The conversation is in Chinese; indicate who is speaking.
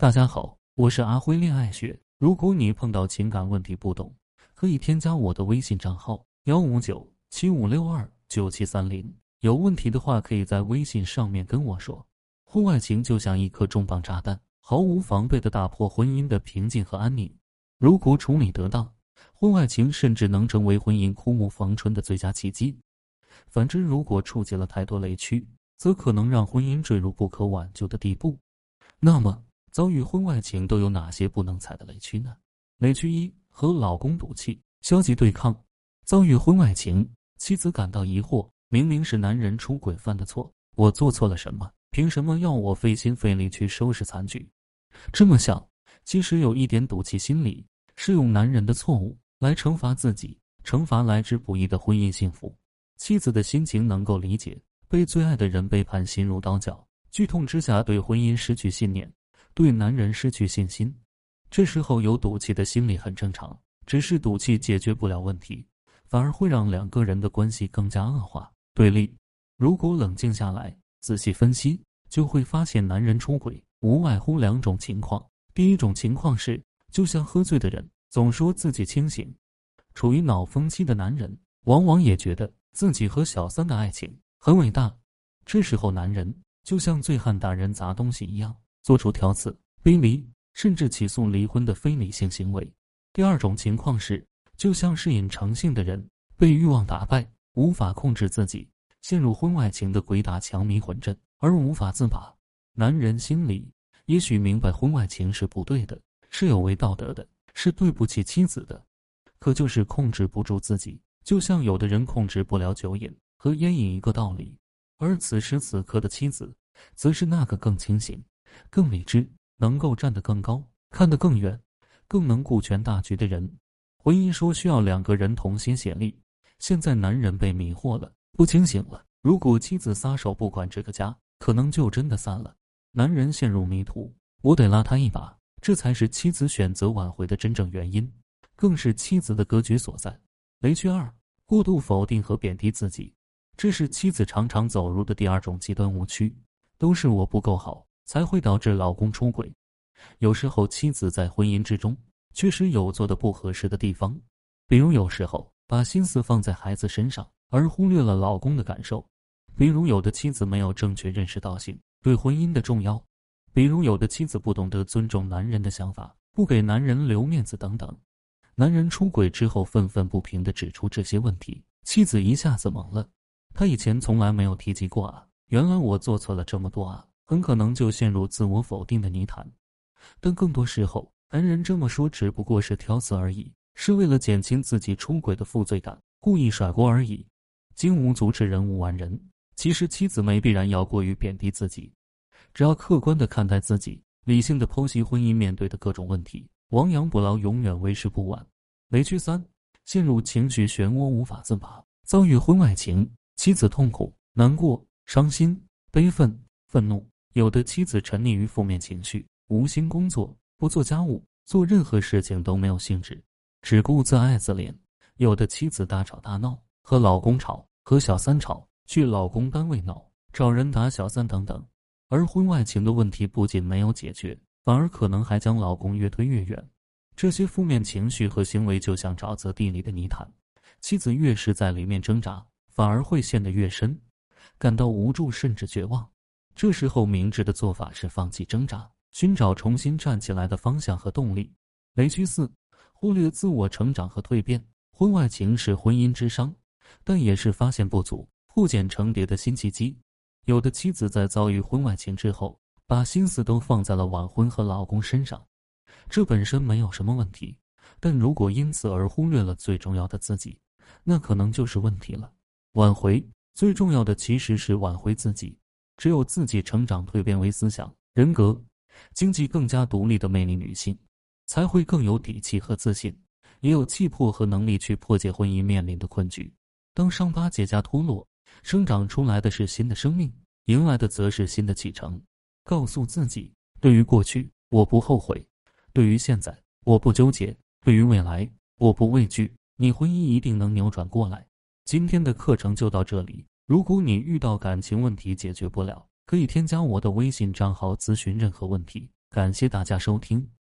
Speaker 1: 大家好，我是阿辉恋爱学。如果你碰到情感问题不懂，可以添加我的微信账号幺五九七五六二九七三零。有问题的话，可以在微信上面跟我说。婚外情就像一颗重磅炸弹，毫无防备的打破婚姻的平静和安宁。如果处理得当，婚外情甚至能成为婚姻枯木逢春的最佳契机。反之，如果触及了太多雷区，则可能让婚姻坠入不可挽救的地步。那么，遭遇婚外情都有哪些不能踩的雷区呢？雷区一：和老公赌气、消极对抗。遭遇婚外情，妻子感到疑惑：明明是男人出轨犯的错，我做错了什么？凭什么要我费心费力去收拾残局？这么想，其实有一点赌气心理，是用男人的错误来惩罚自己，惩罚来之不易的婚姻幸福。妻子的心情能够理解，被最爱的人背叛，心如刀绞，剧痛之下对婚姻失去信念。对男人失去信心，这时候有赌气的心理很正常。只是赌气解决不了问题，反而会让两个人的关系更加恶化对立。如果冷静下来，仔细分析，就会发现男人出轨无外乎两种情况。第一种情况是，就像喝醉的人，总说自己清醒。处于脑风期的男人，往往也觉得自己和小三的爱情很伟大。这时候，男人就像醉汉打人砸东西一样。做出挑刺、背离，甚至起诉离婚的非理性行为。第二种情况是，就像是瘾成性的人被欲望打败，无法控制自己，陷入婚外情的鬼打墙、迷魂阵而无法自拔。男人心里也许明白婚外情是不对的，是有违道德的，是对不起妻子的，可就是控制不住自己，就像有的人控制不了酒瘾和烟瘾一个道理。而此时此刻的妻子，则是那个更清醒。更理智，能够站得更高，看得更远，更能顾全大局的人。婚姻说需要两个人同心协力，现在男人被迷惑了，不清醒了。如果妻子撒手不管这个家，可能就真的散了。男人陷入迷途，我得拉他一把，这才是妻子选择挽回的真正原因，更是妻子的格局所在。雷区二：过度否定和贬低自己，这是妻子常常走入的第二种极端误区，都是我不够好。才会导致老公出轨。有时候妻子在婚姻之中确实有做的不合适的地方，比如有时候把心思放在孩子身上，而忽略了老公的感受；比如有的妻子没有正确认识到性对婚姻的重要；比如有的妻子不懂得尊重男人的想法，不给男人留面子等等。男人出轨之后愤愤不平地指出这些问题，妻子一下子懵了。他以前从来没有提及过啊，原来我做错了这么多啊。很可能就陷入自我否定的泥潭，但更多时候，男人这么说只不过是挑刺而已，是为了减轻自己出轨的负罪感，故意甩锅而已。金无足赤，人无完人。其实妻子没必然要过于贬低自己，只要客观的看待自己，理性的剖析婚姻面对的各种问题，亡羊补牢永远为时不晚。雷区三：陷入情绪漩涡无法自拔，遭遇婚外情，妻子痛苦、难过、伤心、悲愤、愤怒。有的妻子沉溺于负面情绪，无心工作，不做家务，做任何事情都没有兴致，只顾自爱自怜。有的妻子大吵大闹，和老公吵，和小三吵，去老公单位闹，找人打小三等等。而婚外情的问题不仅没有解决，反而可能还将老公越推越远。这些负面情绪和行为就像沼泽地里的泥潭，妻子越是在里面挣扎，反而会陷得越深，感到无助甚至绝望。这时候，明智的做法是放弃挣扎，寻找重新站起来的方向和动力。雷区四：忽略自我成长和蜕变。婚外情是婚姻之伤，但也是发现不足、破茧成蝶的新契机。有的妻子在遭遇婚外情之后，把心思都放在了晚婚和老公身上，这本身没有什么问题。但如果因此而忽略了最重要的自己，那可能就是问题了。挽回最重要的其实是挽回自己。只有自己成长蜕变为思想、人格、经济更加独立的魅力女性，才会更有底气和自信，也有气魄和能力去破解婚姻面临的困局。当伤疤结痂脱落，生长出来的是新的生命，迎来的则是新的启程。告诉自己，对于过去我不后悔，对于现在我不纠结，对于未来我不畏惧，你婚姻一定能扭转过来。今天的课程就到这里。如果你遇到感情问题解决不了，可以添加我的微信账号咨询任何问题。感谢大家收听。